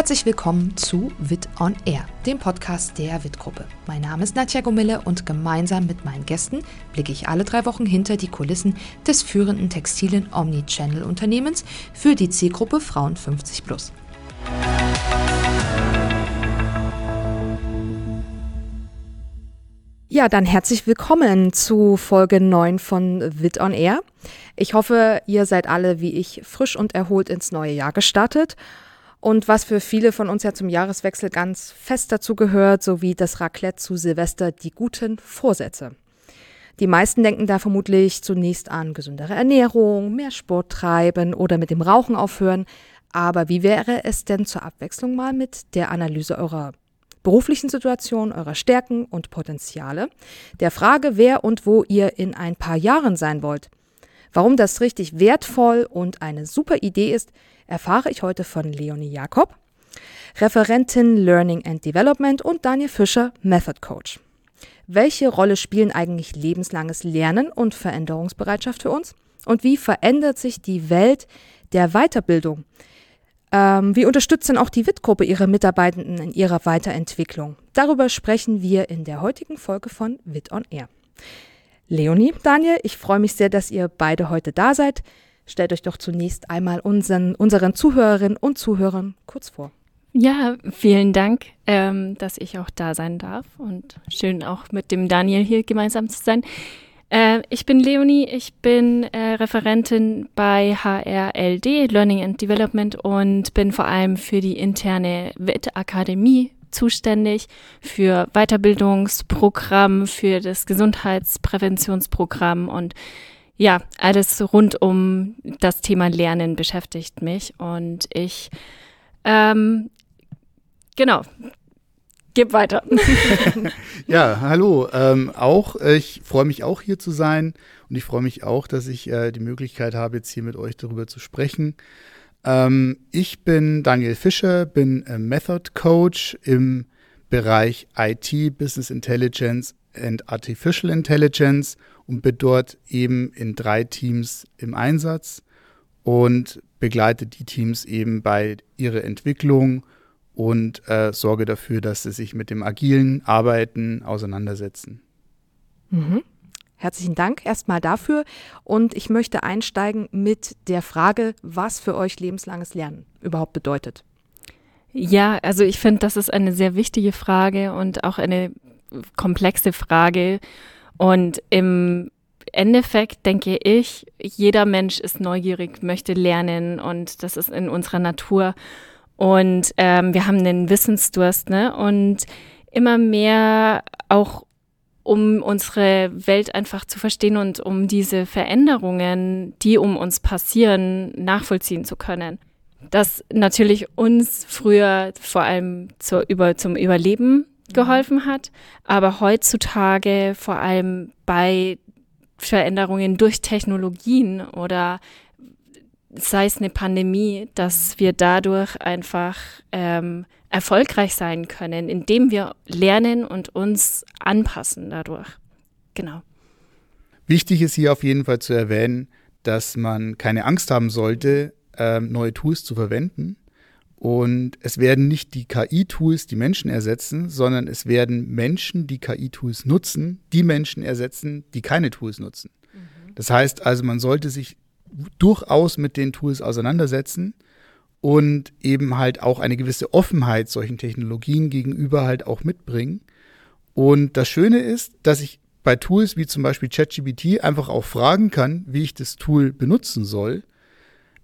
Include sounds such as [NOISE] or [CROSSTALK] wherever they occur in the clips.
Herzlich willkommen zu Wit on Air, dem Podcast der Wit-Gruppe. Mein Name ist Nadja Gomille und gemeinsam mit meinen Gästen blicke ich alle drei Wochen hinter die Kulissen des führenden textilen Omnichannel-Unternehmens für die Zielgruppe Frauen 50 plus. Ja, dann herzlich willkommen zu Folge 9 von Wit on Air. Ich hoffe, ihr seid alle wie ich frisch und erholt ins neue Jahr gestartet und was für viele von uns ja zum Jahreswechsel ganz fest dazu gehört, sowie das Raclette zu Silvester, die guten Vorsätze. Die meisten denken da vermutlich zunächst an gesündere Ernährung, mehr Sport treiben oder mit dem Rauchen aufhören. Aber wie wäre es denn zur Abwechslung mal mit der Analyse eurer beruflichen Situation, eurer Stärken und Potenziale, der Frage, wer und wo ihr in ein paar Jahren sein wollt? Warum das richtig wertvoll und eine super Idee ist, erfahre ich heute von Leonie Jakob, Referentin Learning and Development und Daniel Fischer, Method Coach. Welche Rolle spielen eigentlich lebenslanges Lernen und Veränderungsbereitschaft für uns? Und wie verändert sich die Welt der Weiterbildung? Ähm, wie unterstützt denn auch die WIT-Gruppe ihre Mitarbeitenden in ihrer Weiterentwicklung? Darüber sprechen wir in der heutigen Folge von WIT on Air. Leonie, Daniel, ich freue mich sehr, dass ihr beide heute da seid. Stellt euch doch zunächst einmal unseren, unseren Zuhörerinnen und Zuhörern kurz vor. Ja, vielen Dank, ähm, dass ich auch da sein darf und schön auch mit dem Daniel hier gemeinsam zu sein. Äh, ich bin Leonie, ich bin äh, Referentin bei HRLD, Learning and Development und bin vor allem für die interne WIT-Akademie zuständig, für Weiterbildungsprogramm, für das Gesundheitspräventionsprogramm und ja, alles rund um das Thema Lernen beschäftigt mich und ich, ähm, genau, gib weiter. [LAUGHS] ja, hallo. Ähm, auch ich freue mich auch hier zu sein und ich freue mich auch, dass ich äh, die Möglichkeit habe, jetzt hier mit euch darüber zu sprechen. Ähm, ich bin Daniel Fischer, bin äh, Method Coach im Bereich IT, Business Intelligence and Artificial Intelligence und bin dort eben in drei Teams im Einsatz und begleite die Teams eben bei ihrer Entwicklung und äh, sorge dafür, dass sie sich mit dem agilen Arbeiten auseinandersetzen. Mhm. Herzlichen Dank erstmal dafür. Und ich möchte einsteigen mit der Frage, was für euch lebenslanges Lernen überhaupt bedeutet. Ja, also ich finde, das ist eine sehr wichtige Frage und auch eine komplexe Frage. Und im Endeffekt denke ich, jeder Mensch ist neugierig, möchte lernen und das ist in unserer Natur. Und ähm, wir haben einen Wissensdurst, ne? Und immer mehr auch um unsere Welt einfach zu verstehen und um diese Veränderungen, die um uns passieren, nachvollziehen zu können. Das natürlich uns früher vor allem zur, über, zum Überleben geholfen hat, aber heutzutage vor allem bei Veränderungen durch Technologien oder sei es eine Pandemie, dass wir dadurch einfach ähm, erfolgreich sein können, indem wir lernen und uns anpassen dadurch. Genau. Wichtig ist hier auf jeden Fall zu erwähnen, dass man keine Angst haben sollte, ähm, neue Tools zu verwenden, und es werden nicht die KI-Tools die Menschen ersetzen, sondern es werden Menschen, die KI-Tools nutzen, die Menschen ersetzen, die keine Tools nutzen. Mhm. Das heißt also, man sollte sich durchaus mit den Tools auseinandersetzen und eben halt auch eine gewisse Offenheit solchen Technologien gegenüber halt auch mitbringen. Und das Schöne ist, dass ich bei Tools wie zum Beispiel ChatGPT einfach auch fragen kann, wie ich das Tool benutzen soll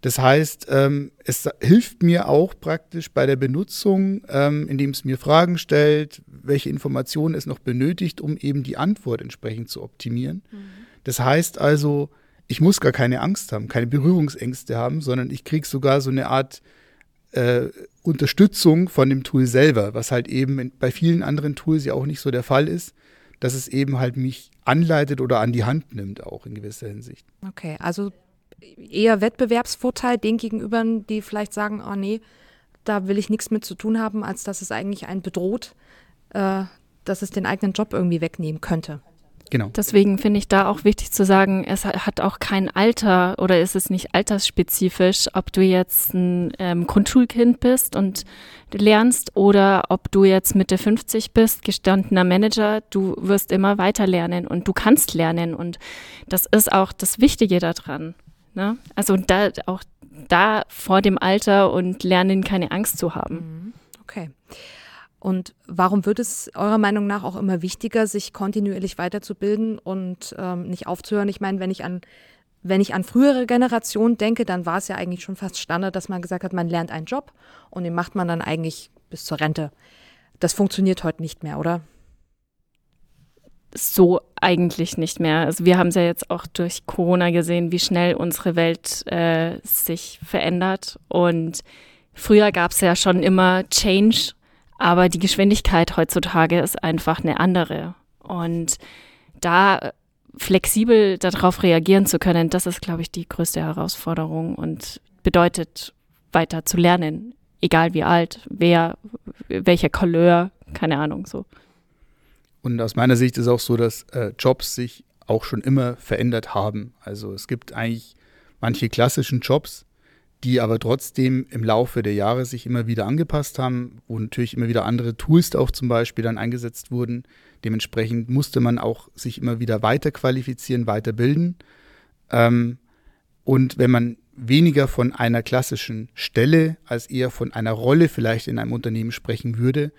das heißt, ähm, es hilft mir auch praktisch bei der Benutzung, ähm, indem es mir Fragen stellt, welche Informationen es noch benötigt, um eben die Antwort entsprechend zu optimieren. Mhm. Das heißt also, ich muss gar keine Angst haben, keine Berührungsängste haben, sondern ich kriege sogar so eine Art äh, Unterstützung von dem Tool selber, was halt eben bei vielen anderen Tools ja auch nicht so der Fall ist, dass es eben halt mich anleitet oder an die Hand nimmt, auch in gewisser Hinsicht. Okay, also eher Wettbewerbsvorteil den gegenüber, die vielleicht sagen, oh nee, da will ich nichts mit zu tun haben, als dass es eigentlich einen bedroht, äh, dass es den eigenen Job irgendwie wegnehmen könnte. Genau. Deswegen finde ich da auch wichtig zu sagen, es hat auch kein Alter oder ist es nicht altersspezifisch, ob du jetzt ein ähm, Grundschulkind bist und lernst oder ob du jetzt Mitte 50 bist, gestandener Manager, du wirst immer weiter lernen und du kannst lernen und das ist auch das Wichtige daran. Ne? Also da auch da vor dem Alter und lernen keine Angst zu haben. Mhm. Okay. Und warum wird es eurer Meinung nach auch immer wichtiger, sich kontinuierlich weiterzubilden und ähm, nicht aufzuhören? Ich meine, wenn ich an wenn ich an frühere Generationen denke, dann war es ja eigentlich schon fast Standard, dass man gesagt hat, man lernt einen Job und den macht man dann eigentlich bis zur Rente. Das funktioniert heute nicht mehr, oder? So eigentlich nicht mehr. Also wir haben es ja jetzt auch durch Corona gesehen, wie schnell unsere Welt äh, sich verändert. Und früher gab es ja schon immer Change aber die Geschwindigkeit heutzutage ist einfach eine andere. Und da flexibel darauf reagieren zu können, das ist, glaube ich, die größte Herausforderung und bedeutet weiter zu lernen, egal wie alt, wer, welcher Couleur, keine Ahnung, so. Und aus meiner Sicht ist auch so, dass äh, Jobs sich auch schon immer verändert haben. Also es gibt eigentlich manche klassischen Jobs, die aber trotzdem im Laufe der Jahre sich immer wieder angepasst haben, wo natürlich immer wieder andere Tools auch zum Beispiel dann eingesetzt wurden. Dementsprechend musste man auch sich immer wieder weiter qualifizieren, weiterbilden. Ähm, und wenn man weniger von einer klassischen Stelle als eher von einer Rolle vielleicht in einem Unternehmen sprechen würde,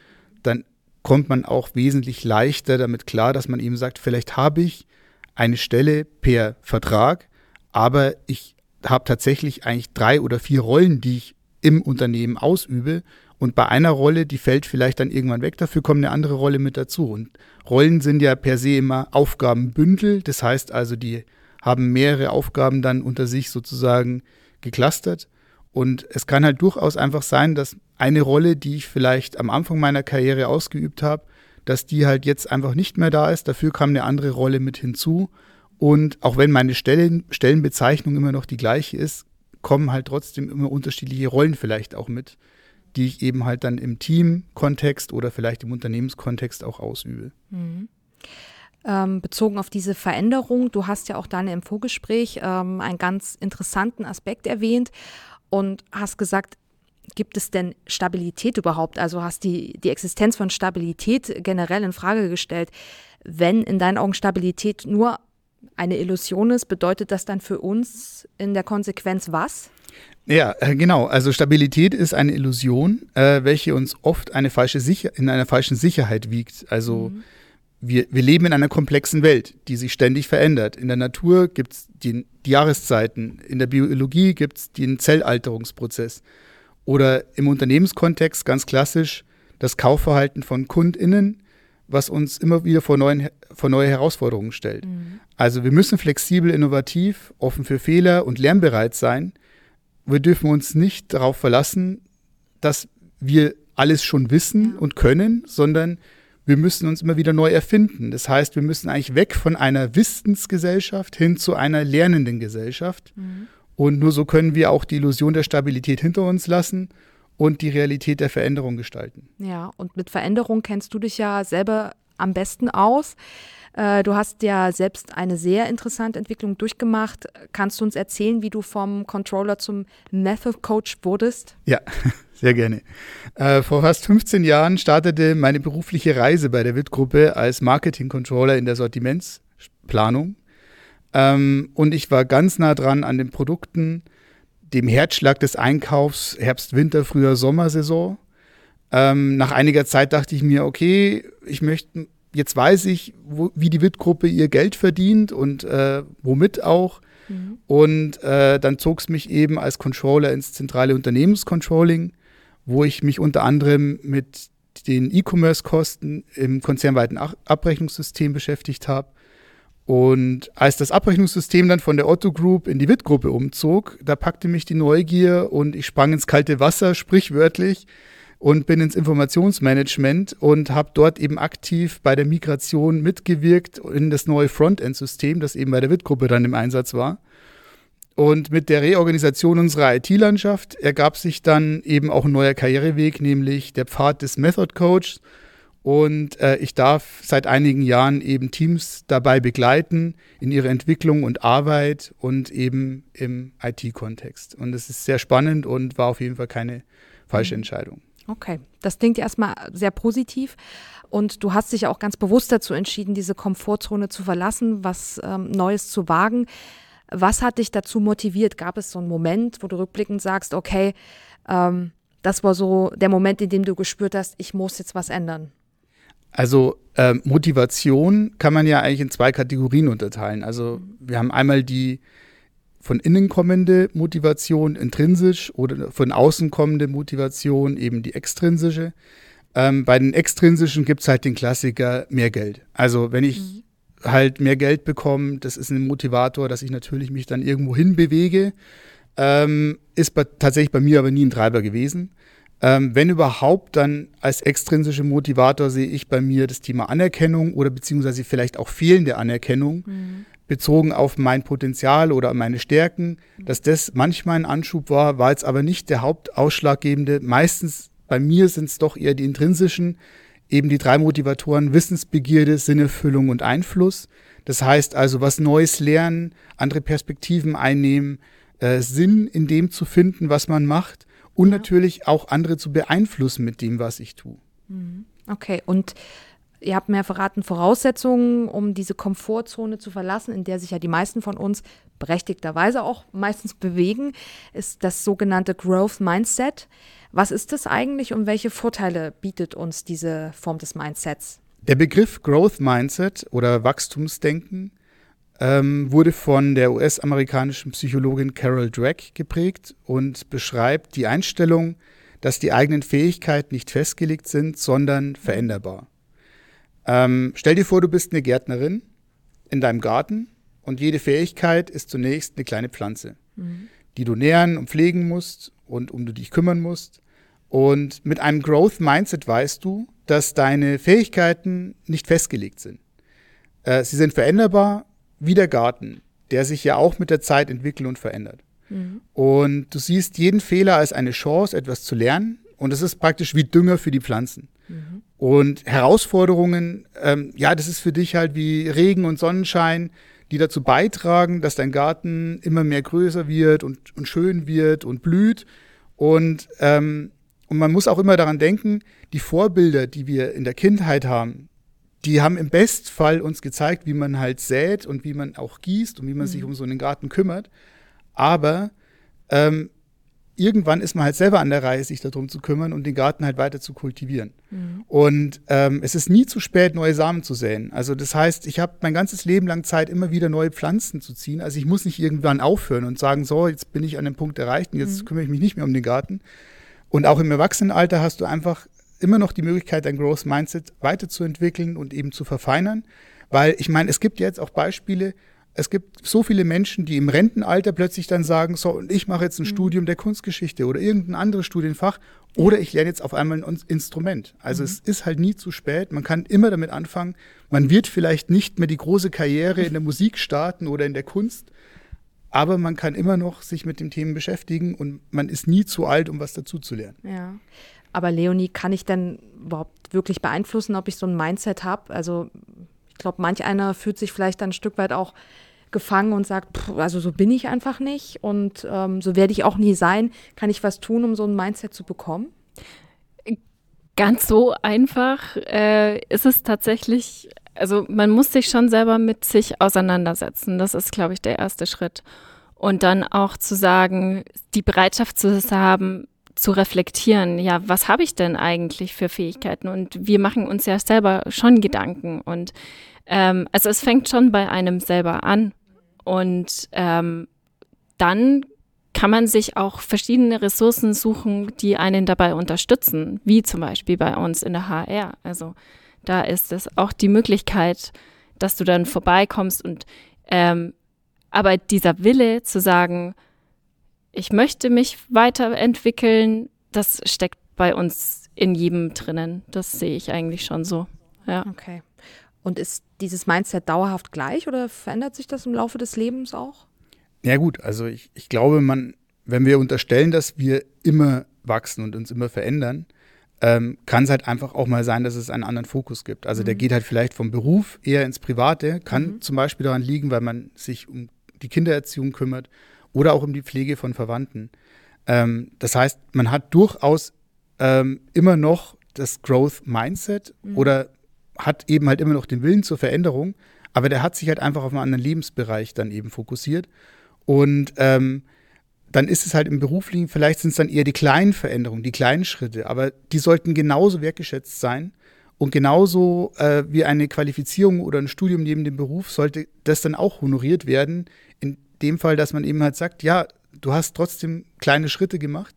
dann kommt man auch wesentlich leichter damit klar, dass man eben sagt, vielleicht habe ich eine Stelle per Vertrag, aber ich habe tatsächlich eigentlich drei oder vier Rollen, die ich im Unternehmen ausübe. Und bei einer Rolle, die fällt vielleicht dann irgendwann weg, dafür kommt eine andere Rolle mit dazu. Und Rollen sind ja per se immer Aufgabenbündel. Das heißt also, die haben mehrere Aufgaben dann unter sich sozusagen geclustert. Und es kann halt durchaus einfach sein, dass eine Rolle, die ich vielleicht am Anfang meiner Karriere ausgeübt habe, dass die halt jetzt einfach nicht mehr da ist. Dafür kam eine andere Rolle mit hinzu. Und auch wenn meine Stellen, Stellenbezeichnung immer noch die gleiche ist, kommen halt trotzdem immer unterschiedliche Rollen vielleicht auch mit, die ich eben halt dann im Teamkontext oder vielleicht im Unternehmenskontext auch ausübe. Mhm. Ähm, bezogen auf diese Veränderung, du hast ja auch dann im Vorgespräch ähm, einen ganz interessanten Aspekt erwähnt und hast gesagt, gibt es denn Stabilität überhaupt? Also hast die, die Existenz von Stabilität generell in Frage gestellt. Wenn in deinen Augen Stabilität nur eine Illusion ist, bedeutet das dann für uns in der Konsequenz was? Ja, äh, genau. Also Stabilität ist eine Illusion, äh, welche uns oft eine falsche Sicher in einer falschen Sicherheit wiegt. Also mhm. wir, wir leben in einer komplexen Welt, die sich ständig verändert. In der Natur gibt es die, die, Jahreszeiten, in der Biologie gibt es den Zellalterungsprozess. Oder im Unternehmenskontext ganz klassisch das Kaufverhalten von KundInnen was uns immer wieder vor, neuen, vor neue Herausforderungen stellt. Mhm. Also wir müssen flexibel, innovativ, offen für Fehler und lernbereit sein. Wir dürfen uns nicht darauf verlassen, dass wir alles schon wissen ja. und können, sondern wir müssen uns immer wieder neu erfinden. Das heißt, wir müssen eigentlich weg von einer Wissensgesellschaft hin zu einer lernenden Gesellschaft. Mhm. Und nur so können wir auch die Illusion der Stabilität hinter uns lassen und die Realität der Veränderung gestalten. Ja, und mit Veränderung kennst du dich ja selber am besten aus. Äh, du hast ja selbst eine sehr interessante Entwicklung durchgemacht. Kannst du uns erzählen, wie du vom Controller zum Method Coach wurdest? Ja, [LAUGHS] sehr gerne. Äh, vor fast 15 Jahren startete meine berufliche Reise bei der WIT-Gruppe als Marketing-Controller in der Sortimentsplanung. Ähm, und ich war ganz nah dran an den Produkten, dem Herzschlag des Einkaufs Herbst, Winter, Frühjahr, Sommersaison. Ähm, nach einiger Zeit dachte ich mir, okay, ich möchte, jetzt weiß ich, wo, wie die WIT-Gruppe ihr Geld verdient und äh, womit auch. Mhm. Und äh, dann zog es mich eben als Controller ins zentrale Unternehmenscontrolling, wo ich mich unter anderem mit den E-Commerce-Kosten im konzernweiten Abrechnungssystem beschäftigt habe und als das Abrechnungssystem dann von der Otto Group in die WIT-Gruppe umzog, da packte mich die Neugier und ich sprang ins kalte Wasser, sprichwörtlich, und bin ins Informationsmanagement und habe dort eben aktiv bei der Migration mitgewirkt in das neue Frontend-System, das eben bei der WIT-Gruppe dann im Einsatz war. Und mit der Reorganisation unserer IT-Landschaft ergab sich dann eben auch ein neuer Karriereweg, nämlich der Pfad des Method Coach Und äh, ich darf seit einigen Jahren eben Teams dabei begleiten in ihrer Entwicklung und Arbeit und eben im IT-Kontext. Und es ist sehr spannend und war auf jeden Fall keine falsche mhm. Entscheidung. Okay, das klingt erstmal sehr positiv. Und du hast dich auch ganz bewusst dazu entschieden, diese Komfortzone zu verlassen, was ähm, Neues zu wagen. Was hat dich dazu motiviert? Gab es so einen Moment, wo du rückblickend sagst, okay, ähm, das war so der Moment, in dem du gespürt hast, ich muss jetzt was ändern? Also äh, Motivation kann man ja eigentlich in zwei Kategorien unterteilen. Also wir haben einmal die von innen kommende Motivation, intrinsisch, oder von außen kommende Motivation, eben die extrinsische. Ähm, bei den extrinsischen gibt es halt den Klassiker mehr Geld. Also wenn ich mhm. halt mehr Geld bekomme, das ist ein Motivator, dass ich natürlich mich dann irgendwo hin bewege. Ähm, ist bei, tatsächlich bei mir aber nie ein Treiber gewesen. Ähm, wenn überhaupt, dann als extrinsische Motivator sehe ich bei mir das Thema Anerkennung oder beziehungsweise vielleicht auch fehlende Anerkennung mhm. bezogen auf mein Potenzial oder meine Stärken. Dass das manchmal ein Anschub war, war jetzt aber nicht der hauptausschlaggebende. Meistens bei mir sind es doch eher die intrinsischen, eben die drei Motivatoren Wissensbegierde, Sinnerfüllung und Einfluss. Das heißt also, was Neues lernen, andere Perspektiven einnehmen, äh, Sinn in dem zu finden, was man macht und ja. natürlich auch andere zu beeinflussen mit dem, was ich tue. Mhm. Okay, und ihr habt mir verraten, Voraussetzungen, um diese Komfortzone zu verlassen, in der sich ja die meisten von uns berechtigterweise auch meistens bewegen, ist das sogenannte Growth Mindset. Was ist das eigentlich und welche Vorteile bietet uns diese Form des Mindsets? Der Begriff Growth Mindset oder Wachstumsdenken ähm, wurde von der US-amerikanischen Psychologin Carol Dweck geprägt und beschreibt die Einstellung, dass die eigenen Fähigkeiten nicht festgelegt sind, sondern veränderbar. Ähm, stell dir vor, du bist eine Gärtnerin in deinem Garten und jede Fähigkeit ist zunächst eine kleine Pflanze, mhm. die du nähren und pflegen musst und um du dich kümmern musst. Und mit einem Growth Mindset weißt du, dass deine Fähigkeiten nicht festgelegt sind. Äh, sie sind veränderbar wie der Garten, der sich ja auch mit der Zeit entwickelt und verändert. Mhm. Und du siehst jeden Fehler als eine Chance, etwas zu lernen. Und es ist praktisch wie Dünger für die Pflanzen. Mhm. Und Herausforderungen, ähm, ja, das ist für dich halt wie Regen und Sonnenschein, die dazu beitragen, dass dein Garten immer mehr größer wird und, und schön wird und blüht. Und, ähm, und man muss auch immer daran denken, die Vorbilder, die wir in der Kindheit haben, die haben im Bestfall uns gezeigt, wie man halt sät und wie man auch gießt und wie man mhm. sich um so einen Garten kümmert. Aber ähm, irgendwann ist man halt selber an der Reihe, sich darum zu kümmern und den Garten halt weiter zu kultivieren. Mhm. Und ähm, es ist nie zu spät, neue Samen zu säen. Also das heißt, ich habe mein ganzes Leben lang Zeit, immer wieder neue Pflanzen zu ziehen. Also ich muss nicht irgendwann aufhören und sagen, so, jetzt bin ich an dem Punkt erreicht und jetzt mhm. kümmere ich mich nicht mehr um den Garten. Und auch im Erwachsenenalter hast du einfach immer noch die Möglichkeit, dein Growth Mindset weiterzuentwickeln und eben zu verfeinern. Weil ich meine, es gibt jetzt auch Beispiele, es gibt so viele Menschen, die im Rentenalter plötzlich dann sagen, so, und ich mache jetzt ein mhm. Studium der Kunstgeschichte oder irgendein anderes Studienfach oder ich lerne jetzt auf einmal ein Instrument. Also mhm. es ist halt nie zu spät. Man kann immer damit anfangen. Man wird vielleicht nicht mehr die große Karriere in der Musik starten oder in der Kunst, aber man kann immer noch sich mit den Themen beschäftigen und man ist nie zu alt, um was dazu zu lernen. Ja. Aber Leonie, kann ich denn überhaupt wirklich beeinflussen, ob ich so ein Mindset habe? Also ich glaube, manch einer fühlt sich vielleicht dann ein Stück weit auch gefangen und sagt, pff, also so bin ich einfach nicht und ähm, so werde ich auch nie sein. Kann ich was tun, um so ein Mindset zu bekommen? Ganz so einfach äh, ist es tatsächlich. Also man muss sich schon selber mit sich auseinandersetzen. Das ist, glaube ich, der erste Schritt. Und dann auch zu sagen, die Bereitschaft zu haben, zu reflektieren, ja, was habe ich denn eigentlich für Fähigkeiten? Und wir machen uns ja selber schon Gedanken. Und ähm, also es fängt schon bei einem selber an. Und ähm, dann kann man sich auch verschiedene Ressourcen suchen, die einen dabei unterstützen, wie zum Beispiel bei uns in der HR. Also da ist es auch die Möglichkeit, dass du dann vorbeikommst und ähm, aber dieser Wille zu sagen, ich möchte mich weiterentwickeln, das steckt bei uns in jedem drinnen. Das sehe ich eigentlich schon so. Ja. Okay. Und ist dieses Mindset dauerhaft gleich oder verändert sich das im Laufe des Lebens auch? Ja gut, also ich, ich glaube, man, wenn wir unterstellen, dass wir immer wachsen und uns immer verändern, ähm, kann es halt einfach auch mal sein, dass es einen anderen Fokus gibt. Also mhm. der geht halt vielleicht vom Beruf eher ins Private, kann mhm. zum Beispiel daran liegen, weil man sich um die Kindererziehung kümmert oder auch um die Pflege von Verwandten. Ähm, das heißt, man hat durchaus ähm, immer noch das Growth Mindset mhm. oder hat eben halt immer noch den Willen zur Veränderung, aber der hat sich halt einfach auf einen anderen Lebensbereich dann eben fokussiert. Und ähm, dann ist es halt im Beruflichen, vielleicht sind es dann eher die kleinen Veränderungen, die kleinen Schritte, aber die sollten genauso wertgeschätzt sein. Und genauso äh, wie eine Qualifizierung oder ein Studium neben dem Beruf sollte das dann auch honoriert werden. In dem Fall, dass man eben halt sagt, ja, du hast trotzdem kleine Schritte gemacht,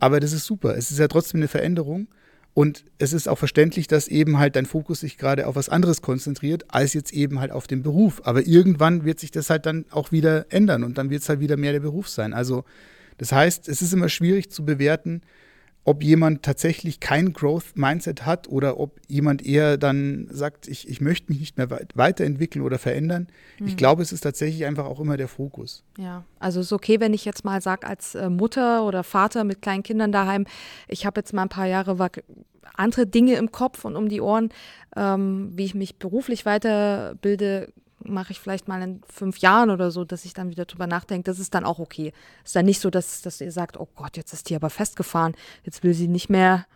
aber das ist super. Es ist ja trotzdem eine Veränderung. Und es ist auch verständlich, dass eben halt dein Fokus sich gerade auf was anderes konzentriert, als jetzt eben halt auf den Beruf. Aber irgendwann wird sich das halt dann auch wieder ändern und dann wird es halt wieder mehr der Beruf sein. Also das heißt, es ist immer schwierig zu bewerten, ob jemand tatsächlich kein Growth-Mindset hat oder ob jemand eher dann sagt, ich, ich möchte mich nicht mehr weiterentwickeln oder verändern. Mhm. Ich glaube, es ist tatsächlich einfach auch immer der Fokus. Ja, also es ist okay, wenn ich jetzt mal sage, als äh, Mutter oder Vater mit kleinen Kindern daheim, ich habe jetzt mal ein paar Jahre andere Dinge im Kopf und um die Ohren, ähm, wie ich mich beruflich weiterbilde, mache ich vielleicht mal in fünf Jahren oder so, dass ich dann wieder drüber nachdenke, das ist dann auch okay. Ist dann nicht so, dass, dass ihr sagt, oh Gott, jetzt ist die aber festgefahren, jetzt will sie nicht mehr,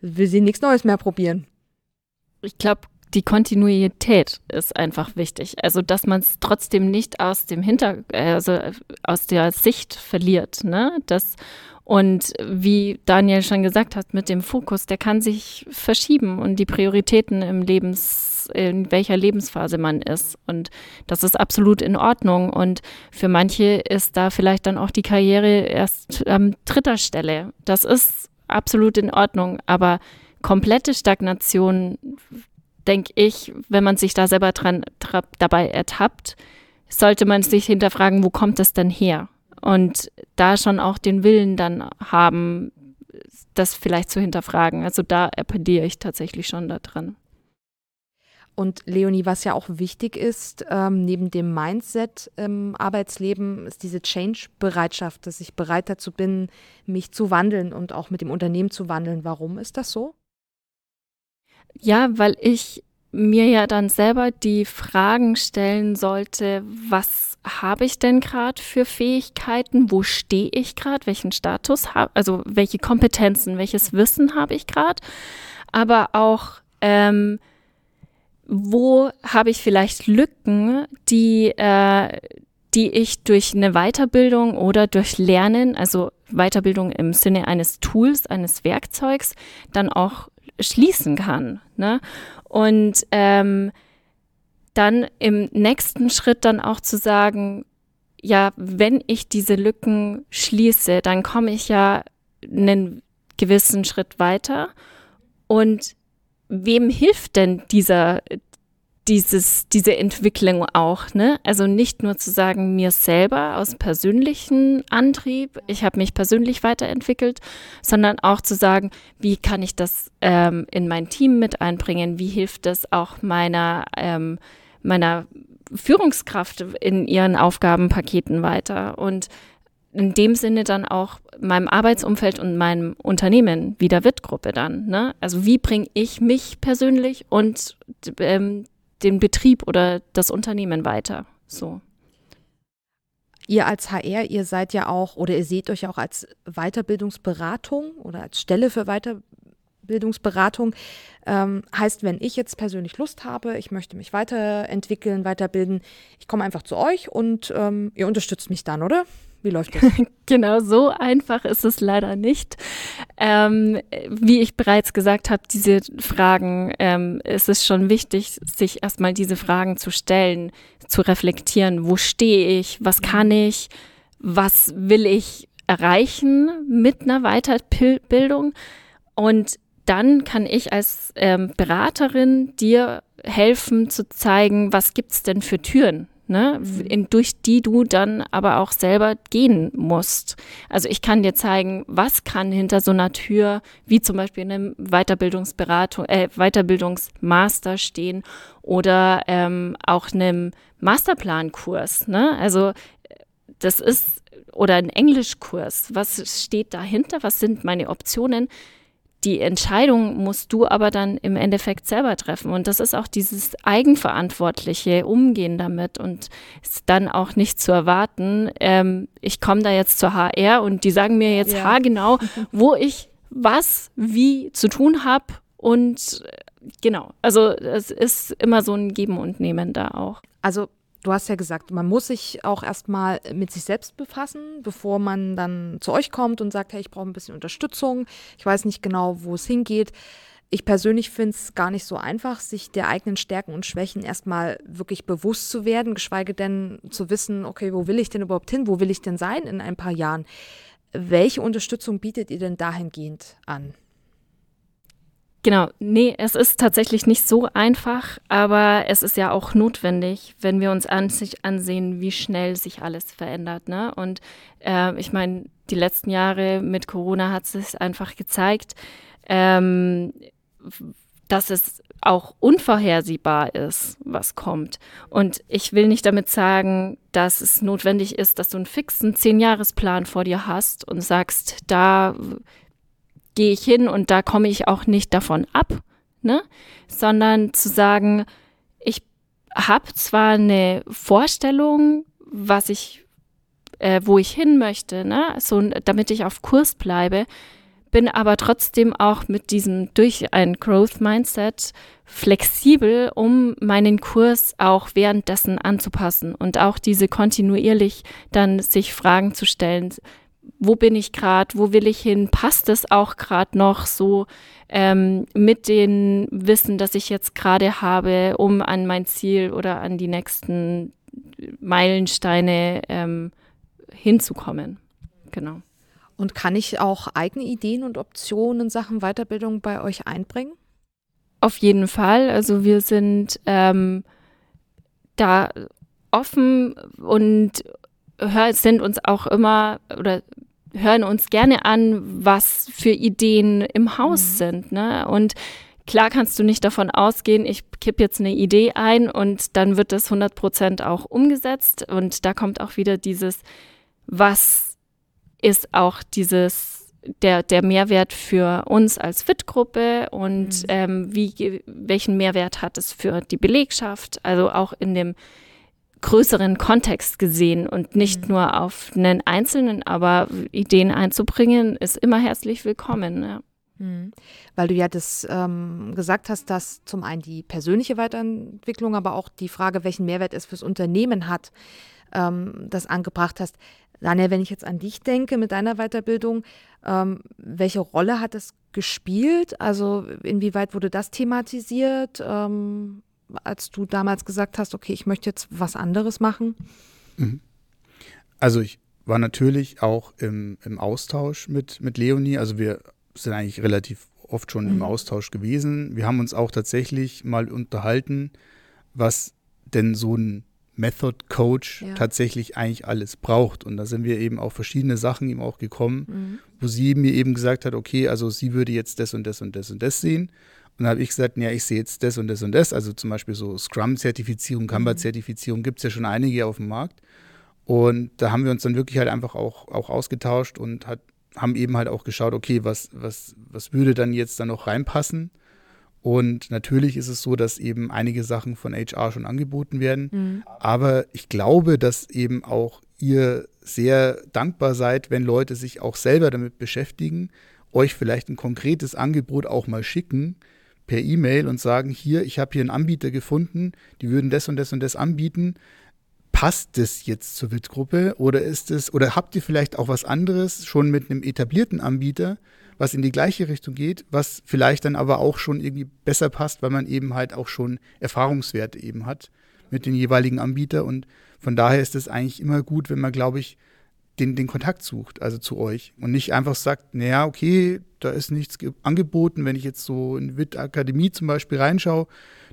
will sie nichts Neues mehr probieren. Ich glaube, die Kontinuität ist einfach wichtig. Also, dass man es trotzdem nicht aus dem Hinter, also aus der Sicht verliert, ne? Das, und wie Daniel schon gesagt hat, mit dem Fokus, der kann sich verschieben und die Prioritäten im Lebens in welcher Lebensphase man ist. Und das ist absolut in Ordnung. Und für manche ist da vielleicht dann auch die Karriere erst an dritter Stelle. Das ist absolut in Ordnung. Aber komplette Stagnation, denke ich, wenn man sich da selber dran dabei ertappt, sollte man sich hinterfragen, wo kommt das denn her? Und da schon auch den Willen dann haben, das vielleicht zu hinterfragen. Also da appelliere ich tatsächlich schon daran. Und Leonie, was ja auch wichtig ist, ähm, neben dem Mindset im Arbeitsleben, ist diese Change-Bereitschaft, dass ich bereit dazu bin, mich zu wandeln und auch mit dem Unternehmen zu wandeln. Warum ist das so? Ja, weil ich mir ja dann selber die Fragen stellen sollte, was habe ich denn gerade für Fähigkeiten, wo stehe ich gerade, welchen Status habe, also welche Kompetenzen, welches Wissen habe ich gerade, aber auch ähm, wo habe ich vielleicht Lücken, die, äh, die ich durch eine Weiterbildung oder durch Lernen, also Weiterbildung im Sinne eines Tools, eines Werkzeugs, dann auch schließen kann. Ne? Und ähm, dann im nächsten Schritt dann auch zu sagen, ja, wenn ich diese Lücken schließe, dann komme ich ja einen gewissen Schritt weiter und wem hilft denn dieser, dieses, diese Entwicklung auch, ne? Also nicht nur zu sagen, mir selber aus persönlichen Antrieb, ich habe mich persönlich weiterentwickelt, sondern auch zu sagen, wie kann ich das ähm, in mein Team mit einbringen? Wie hilft das auch meiner, ähm, meiner Führungskraft in ihren Aufgabenpaketen weiter? Und in dem Sinne dann auch meinem Arbeitsumfeld und meinem Unternehmen, wie der Witt-Gruppe dann. Ne? Also wie bringe ich mich persönlich und ähm, den Betrieb oder das Unternehmen weiter? So. Ihr als HR, ihr seid ja auch oder ihr seht euch auch als Weiterbildungsberatung oder als Stelle für Weiterbildungsberatung. Ähm, heißt, wenn ich jetzt persönlich Lust habe, ich möchte mich weiterentwickeln, weiterbilden, ich komme einfach zu euch und ähm, ihr unterstützt mich dann, oder? Wie läuft das? [LAUGHS] genau, so einfach ist es leider nicht. Ähm, wie ich bereits gesagt habe, diese Fragen, ähm, es ist schon wichtig, sich erstmal diese Fragen zu stellen, zu reflektieren. Wo stehe ich? Was kann ich? Was will ich erreichen mit einer Weiterbildung? Und dann kann ich als ähm, Beraterin dir helfen zu zeigen, was gibt es denn für Türen? Ne, in, durch die du dann aber auch selber gehen musst. Also ich kann dir zeigen, was kann hinter so einer Tür, wie zum Beispiel in einem Weiterbildungsberatung, äh, Weiterbildungsmaster stehen oder ähm, auch einem Masterplankurs. Ne? Also das ist oder ein Englischkurs. Was steht dahinter? Was sind meine Optionen? Die Entscheidung musst du aber dann im Endeffekt selber treffen. Und das ist auch dieses eigenverantwortliche Umgehen damit und ist dann auch nicht zu erwarten, ähm, ich komme da jetzt zur HR und die sagen mir jetzt ja. haargenau, wo ich was wie zu tun habe. Und äh, genau, also es ist immer so ein Geben und Nehmen da auch. Also du hast ja gesagt, man muss sich auch erstmal mit sich selbst befassen, bevor man dann zu euch kommt und sagt, hey, ich brauche ein bisschen Unterstützung. Ich weiß nicht genau, wo es hingeht. Ich persönlich finde es gar nicht so einfach, sich der eigenen Stärken und Schwächen erstmal wirklich bewusst zu werden, geschweige denn zu wissen, okay, wo will ich denn überhaupt hin? Wo will ich denn sein in ein paar Jahren? Welche Unterstützung bietet ihr denn dahingehend an? Genau, nee, es ist tatsächlich nicht so einfach, aber es ist ja auch notwendig, wenn wir uns an sich ansehen, wie schnell sich alles verändert. Ne? Und äh, ich meine, die letzten Jahre mit Corona hat es einfach gezeigt, ähm, dass es auch unvorhersehbar ist, was kommt. Und ich will nicht damit sagen, dass es notwendig ist, dass du einen fixen Zehn-Jahres-Plan vor dir hast und sagst, da gehe ich hin und da komme ich auch nicht davon ab, ne? sondern zu sagen, ich habe zwar eine Vorstellung, was ich, äh, wo ich hin möchte, ne? so, damit ich auf Kurs bleibe, bin aber trotzdem auch mit diesem durch ein Growth Mindset flexibel, um meinen Kurs auch währenddessen anzupassen und auch diese kontinuierlich dann sich Fragen zu stellen, wo bin ich gerade, wo will ich hin, passt es auch gerade noch so ähm, mit dem Wissen, das ich jetzt gerade habe, um an mein Ziel oder an die nächsten Meilensteine ähm, hinzukommen. Genau. Und kann ich auch eigene Ideen und Optionen in Sachen Weiterbildung bei euch einbringen? Auf jeden Fall. Also wir sind ähm, da offen und sind uns auch immer oder hören uns gerne an, was für Ideen im Haus mhm. sind. Ne? Und klar kannst du nicht davon ausgehen, ich kipp jetzt eine Idee ein und dann wird das 100 Prozent auch umgesetzt. Und da kommt auch wieder dieses, was ist auch dieses der, der Mehrwert für uns als Fit-Gruppe und mhm. ähm, wie, welchen Mehrwert hat es für die Belegschaft, also auch in dem größeren Kontext gesehen und nicht mhm. nur auf einen einzelnen, aber Ideen einzubringen, ist immer herzlich willkommen. Ja. Mhm. Weil du ja das ähm, gesagt hast, dass zum einen die persönliche Weiterentwicklung, aber auch die Frage, welchen Mehrwert es fürs Unternehmen hat, ähm, das angebracht hast. Daniel, wenn ich jetzt an dich denke mit deiner Weiterbildung, ähm, welche Rolle hat es gespielt? Also inwieweit wurde das thematisiert? Ähm, als du damals gesagt hast, okay, ich möchte jetzt was anderes machen? Mhm. Also ich war natürlich auch im, im Austausch mit, mit Leonie. Also wir sind eigentlich relativ oft schon mhm. im Austausch gewesen. Wir haben uns auch tatsächlich mal unterhalten, was denn so ein Method Coach ja. tatsächlich eigentlich alles braucht. Und da sind wir eben auf verschiedene Sachen ihm auch gekommen, mhm. wo sie mir eben gesagt hat, okay, also sie würde jetzt das und das und das und das sehen. Und dann habe ich gesagt, ja, ich sehe jetzt das und das und das. Also zum Beispiel so Scrum-Zertifizierung, mhm. Kanban-Zertifizierung gibt es ja schon einige auf dem Markt. Und da haben wir uns dann wirklich halt einfach auch, auch ausgetauscht und hat, haben eben halt auch geschaut, okay, was, was, was würde dann jetzt da noch reinpassen? Und natürlich ist es so, dass eben einige Sachen von HR schon angeboten werden. Mhm. Aber ich glaube, dass eben auch ihr sehr dankbar seid, wenn Leute sich auch selber damit beschäftigen, euch vielleicht ein konkretes Angebot auch mal schicken, per E-Mail und sagen, hier, ich habe hier einen Anbieter gefunden, die würden das und das und das anbieten. Passt das jetzt zur WIT-Gruppe oder ist es, oder habt ihr vielleicht auch was anderes schon mit einem etablierten Anbieter, was in die gleiche Richtung geht, was vielleicht dann aber auch schon irgendwie besser passt, weil man eben halt auch schon Erfahrungswerte eben hat mit den jeweiligen Anbieter und von daher ist es eigentlich immer gut, wenn man, glaube ich, den, den Kontakt sucht, also zu euch. Und nicht einfach sagt, naja, okay, da ist nichts angeboten. Wenn ich jetzt so in WIT Akademie zum Beispiel reinschaue,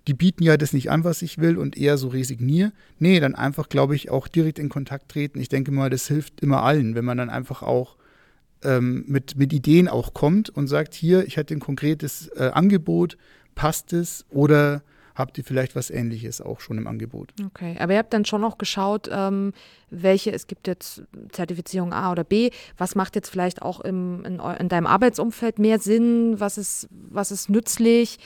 die bieten ja das nicht an, was ich will und eher so resigniere. Nee, dann einfach, glaube ich, auch direkt in Kontakt treten. Ich denke mal, das hilft immer allen, wenn man dann einfach auch ähm, mit, mit Ideen auch kommt und sagt, hier, ich hätte ein konkretes äh, Angebot, passt es oder habt ihr vielleicht was Ähnliches auch schon im Angebot. Okay, aber ihr habt dann schon auch geschaut, ähm, welche, es gibt jetzt Zertifizierung A oder B, was macht jetzt vielleicht auch im, in, in deinem Arbeitsumfeld mehr Sinn, was ist, was ist nützlich?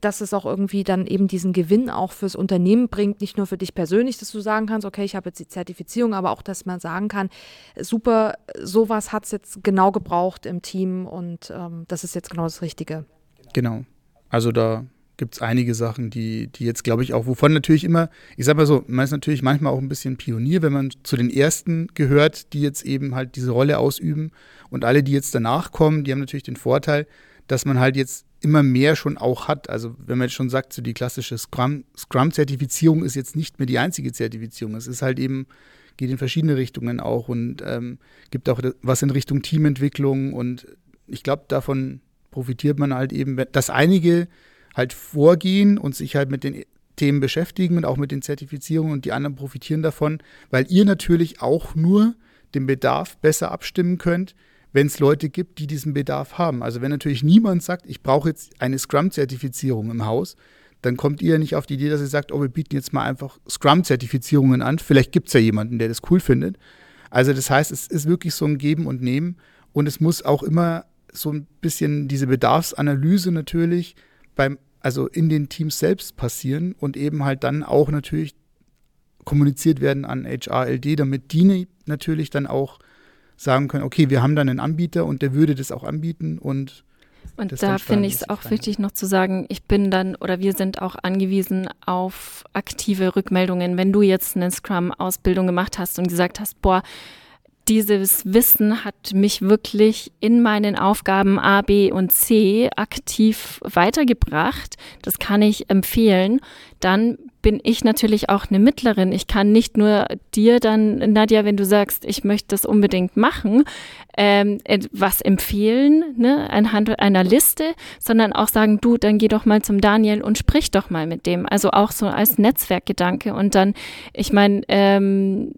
dass es auch irgendwie dann eben diesen Gewinn auch fürs Unternehmen bringt, nicht nur für dich persönlich, dass du sagen kannst, okay, ich habe jetzt die Zertifizierung, aber auch, dass man sagen kann, super, sowas hat es jetzt genau gebraucht im Team und ähm, das ist jetzt genau das Richtige. Genau. Also da gibt es einige Sachen, die, die jetzt, glaube ich, auch, wovon natürlich immer, ich sage mal so, man ist natürlich manchmal auch ein bisschen Pionier, wenn man zu den Ersten gehört, die jetzt eben halt diese Rolle ausüben. Und alle, die jetzt danach kommen, die haben natürlich den Vorteil, dass man halt jetzt immer mehr schon auch hat. Also wenn man jetzt schon sagt, so die klassische Scrum-Zertifizierung Scrum ist jetzt nicht mehr die einzige Zertifizierung. Es ist halt eben, geht in verschiedene Richtungen auch und ähm, gibt auch was in Richtung Teamentwicklung und ich glaube, davon profitiert man halt eben, dass einige halt vorgehen und sich halt mit den Themen beschäftigen und auch mit den Zertifizierungen und die anderen profitieren davon, weil ihr natürlich auch nur den Bedarf besser abstimmen könnt, wenn es Leute gibt, die diesen Bedarf haben. Also wenn natürlich niemand sagt, ich brauche jetzt eine Scrum-Zertifizierung im Haus, dann kommt ihr nicht auf die Idee, dass ihr sagt, oh, wir bieten jetzt mal einfach Scrum-Zertifizierungen an. Vielleicht gibt es ja jemanden, der das cool findet. Also das heißt, es ist wirklich so ein Geben und Nehmen und es muss auch immer so ein bisschen diese Bedarfsanalyse natürlich beim, also in den Teams selbst passieren und eben halt dann auch natürlich kommuniziert werden an HRLD, damit die natürlich dann auch sagen können, okay, wir haben dann einen Anbieter und der würde das auch anbieten und und da finde ich es auch wichtig noch zu sagen, ich bin dann oder wir sind auch angewiesen auf aktive Rückmeldungen. Wenn du jetzt eine Scrum-Ausbildung gemacht hast und gesagt hast, boah, dieses Wissen hat mich wirklich in meinen Aufgaben A, B und C aktiv weitergebracht. Das kann ich empfehlen. Dann bin ich natürlich auch eine Mittlerin. Ich kann nicht nur dir dann, Nadja, wenn du sagst, ich möchte das unbedingt machen, ähm, was empfehlen, ne, anhand einer Liste, sondern auch sagen, du, dann geh doch mal zum Daniel und sprich doch mal mit dem. Also auch so als Netzwerkgedanke. Und dann, ich meine, ähm,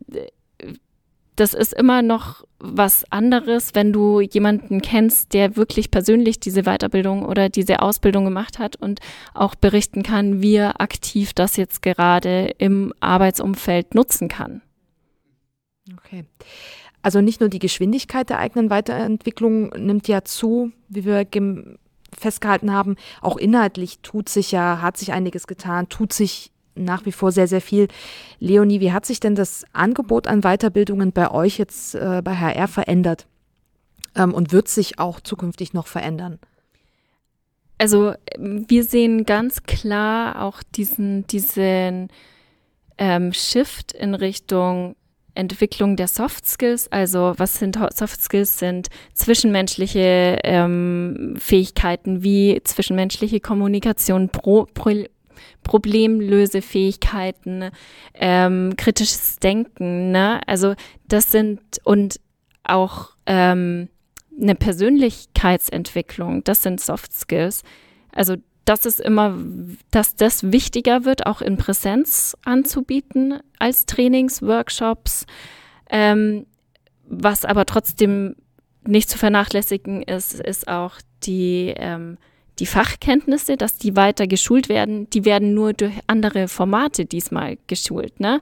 das ist immer noch was anderes, wenn du jemanden kennst, der wirklich persönlich diese Weiterbildung oder diese Ausbildung gemacht hat und auch berichten kann, wie er aktiv das jetzt gerade im Arbeitsumfeld nutzen kann. Okay. Also nicht nur die Geschwindigkeit der eigenen Weiterentwicklung nimmt ja zu, wie wir festgehalten haben, auch inhaltlich tut sich ja, hat sich einiges getan, tut sich nach wie vor sehr, sehr viel. Leonie, wie hat sich denn das Angebot an Weiterbildungen bei euch jetzt äh, bei HR verändert? Ähm, und wird sich auch zukünftig noch verändern? Also wir sehen ganz klar auch diesen, diesen ähm, Shift in Richtung Entwicklung der Soft Skills. Also was sind Soft Skills? Sind zwischenmenschliche ähm, Fähigkeiten wie zwischenmenschliche Kommunikation, Pro, Pro, Problemlösefähigkeiten, ähm, kritisches Denken. Ne? Also das sind und auch ähm, eine Persönlichkeitsentwicklung, das sind Soft Skills. Also das ist immer, dass das wichtiger wird, auch in Präsenz anzubieten als Trainings, Workshops. Ähm, was aber trotzdem nicht zu vernachlässigen ist, ist auch die ähm, die Fachkenntnisse, dass die weiter geschult werden, die werden nur durch andere Formate diesmal geschult. Ne?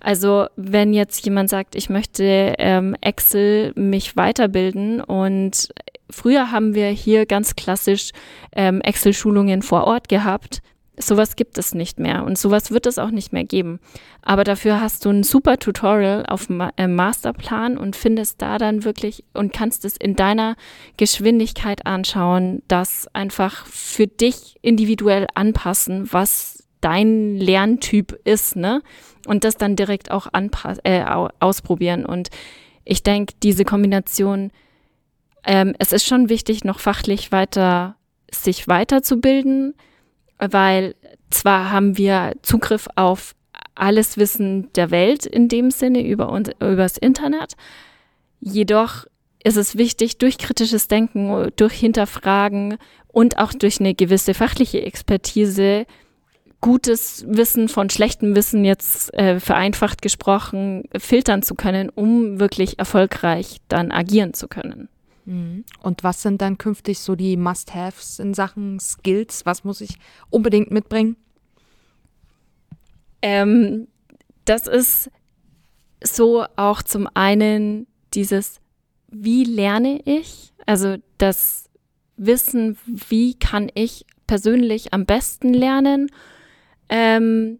Also wenn jetzt jemand sagt, ich möchte ähm, Excel mich weiterbilden und früher haben wir hier ganz klassisch ähm, Excel-Schulungen vor Ort gehabt, Sowas gibt es nicht mehr und sowas wird es auch nicht mehr geben. Aber dafür hast du ein super Tutorial auf dem äh, Masterplan und findest da dann wirklich und kannst es in deiner Geschwindigkeit anschauen, das einfach für dich individuell anpassen, was dein Lerntyp ist, ne? Und das dann direkt auch anpass äh, ausprobieren. Und ich denke, diese Kombination, ähm, es ist schon wichtig, noch fachlich weiter sich weiterzubilden weil zwar haben wir Zugriff auf alles Wissen der Welt in dem Sinne über uns, übers Internet, jedoch ist es wichtig, durch kritisches Denken, durch Hinterfragen und auch durch eine gewisse fachliche Expertise gutes Wissen von schlechtem Wissen jetzt äh, vereinfacht gesprochen filtern zu können, um wirklich erfolgreich dann agieren zu können. Mhm. Und was sind dann künftig so die Must-Haves in Sachen Skills? Was muss ich unbedingt mitbringen? Ähm, das ist so auch zum einen dieses, wie lerne ich? Also das Wissen, wie kann ich persönlich am besten lernen? Ähm,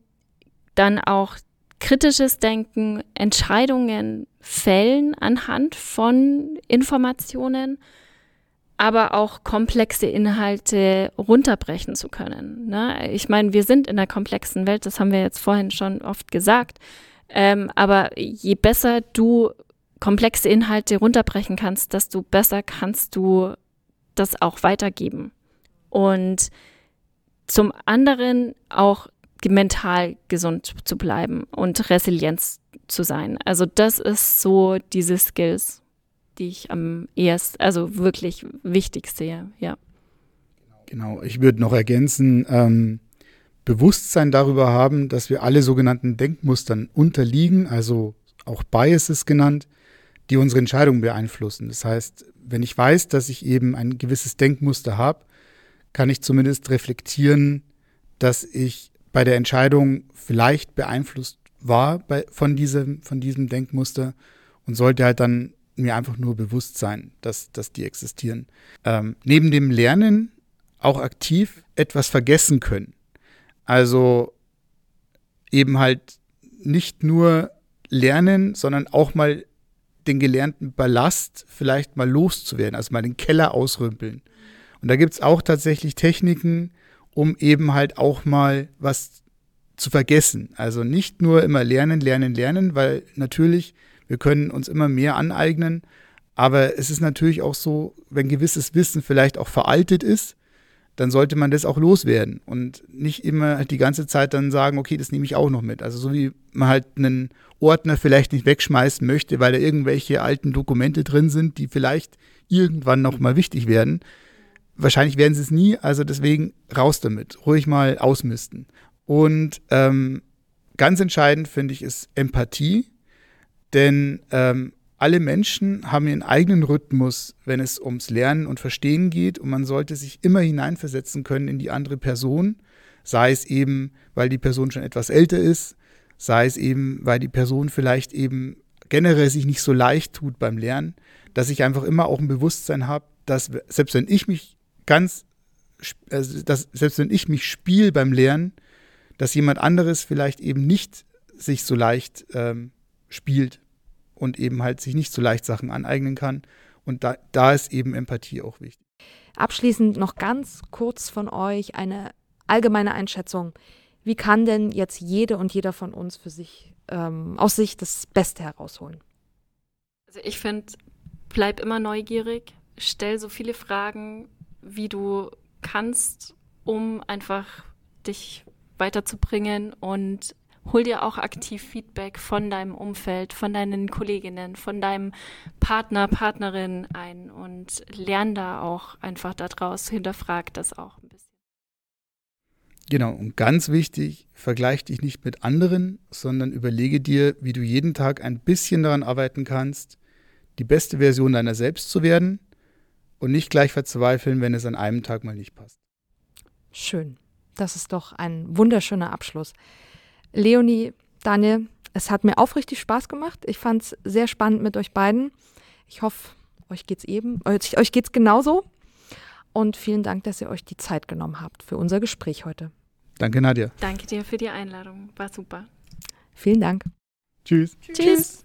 dann auch kritisches Denken, Entscheidungen fällen anhand von Informationen, aber auch komplexe Inhalte runterbrechen zu können. Ne? Ich meine, wir sind in einer komplexen Welt, das haben wir jetzt vorhin schon oft gesagt, ähm, aber je besser du komplexe Inhalte runterbrechen kannst, desto besser kannst du das auch weitergeben. Und zum anderen auch mental gesund zu bleiben und Resilienz zu sein. Also das ist so diese Skills, die ich am ehesten, also wirklich wichtig sehe, ja. Genau, ich würde noch ergänzen, ähm, Bewusstsein darüber haben, dass wir alle sogenannten Denkmustern unterliegen, also auch Biases genannt, die unsere Entscheidungen beeinflussen. Das heißt, wenn ich weiß, dass ich eben ein gewisses Denkmuster habe, kann ich zumindest reflektieren, dass ich bei der Entscheidung vielleicht beeinflusst war bei, von, diesem, von diesem Denkmuster und sollte halt dann mir einfach nur bewusst sein, dass, dass die existieren. Ähm, neben dem Lernen auch aktiv etwas vergessen können. Also eben halt nicht nur lernen, sondern auch mal den gelernten Ballast vielleicht mal loszuwerden, also mal den Keller ausrümpeln. Und da gibt es auch tatsächlich Techniken, um eben halt auch mal was zu vergessen. Also nicht nur immer lernen, lernen, lernen, weil natürlich, wir können uns immer mehr aneignen, aber es ist natürlich auch so, wenn gewisses Wissen vielleicht auch veraltet ist, dann sollte man das auch loswerden und nicht immer halt die ganze Zeit dann sagen, okay, das nehme ich auch noch mit. Also so wie man halt einen Ordner vielleicht nicht wegschmeißen möchte, weil da irgendwelche alten Dokumente drin sind, die vielleicht irgendwann noch mal wichtig werden. Wahrscheinlich werden sie es nie, also deswegen raus damit, ruhig mal ausmisten. Und ähm, ganz entscheidend finde ich ist Empathie, denn ähm, alle Menschen haben ihren eigenen Rhythmus, wenn es ums Lernen und Verstehen geht. Und man sollte sich immer hineinversetzen können in die andere Person, sei es eben, weil die Person schon etwas älter ist, sei es eben, weil die Person vielleicht eben generell sich nicht so leicht tut beim Lernen, dass ich einfach immer auch ein Bewusstsein habe, dass selbst wenn ich mich ganz, also dass selbst wenn ich mich spiele beim Lernen, dass jemand anderes vielleicht eben nicht sich so leicht ähm, spielt und eben halt sich nicht so leicht Sachen aneignen kann. Und da, da ist eben Empathie auch wichtig. Abschließend noch ganz kurz von euch eine allgemeine Einschätzung. Wie kann denn jetzt jede und jeder von uns für sich ähm, aus sich das Beste herausholen? Also ich finde, bleib immer neugierig, stell so viele Fragen, wie du kannst, um einfach dich weiterzubringen und hol dir auch aktiv Feedback von deinem Umfeld, von deinen Kolleginnen, von deinem Partner, Partnerin ein und lern da auch einfach daraus, hinterfrag das auch ein bisschen. Genau, und ganz wichtig, vergleich dich nicht mit anderen, sondern überlege dir, wie du jeden Tag ein bisschen daran arbeiten kannst, die beste Version deiner selbst zu werden und nicht gleich verzweifeln, wenn es an einem Tag mal nicht passt. Schön. Das ist doch ein wunderschöner Abschluss. Leonie, Daniel, es hat mir aufrichtig Spaß gemacht. Ich fand es sehr spannend mit euch beiden. Ich hoffe, euch geht's eben, euch, euch geht's genauso. Und vielen Dank, dass ihr euch die Zeit genommen habt für unser Gespräch heute. Danke, Nadja. Danke dir für die Einladung. War super. Vielen Dank. Tschüss. Tschüss. Tschüss.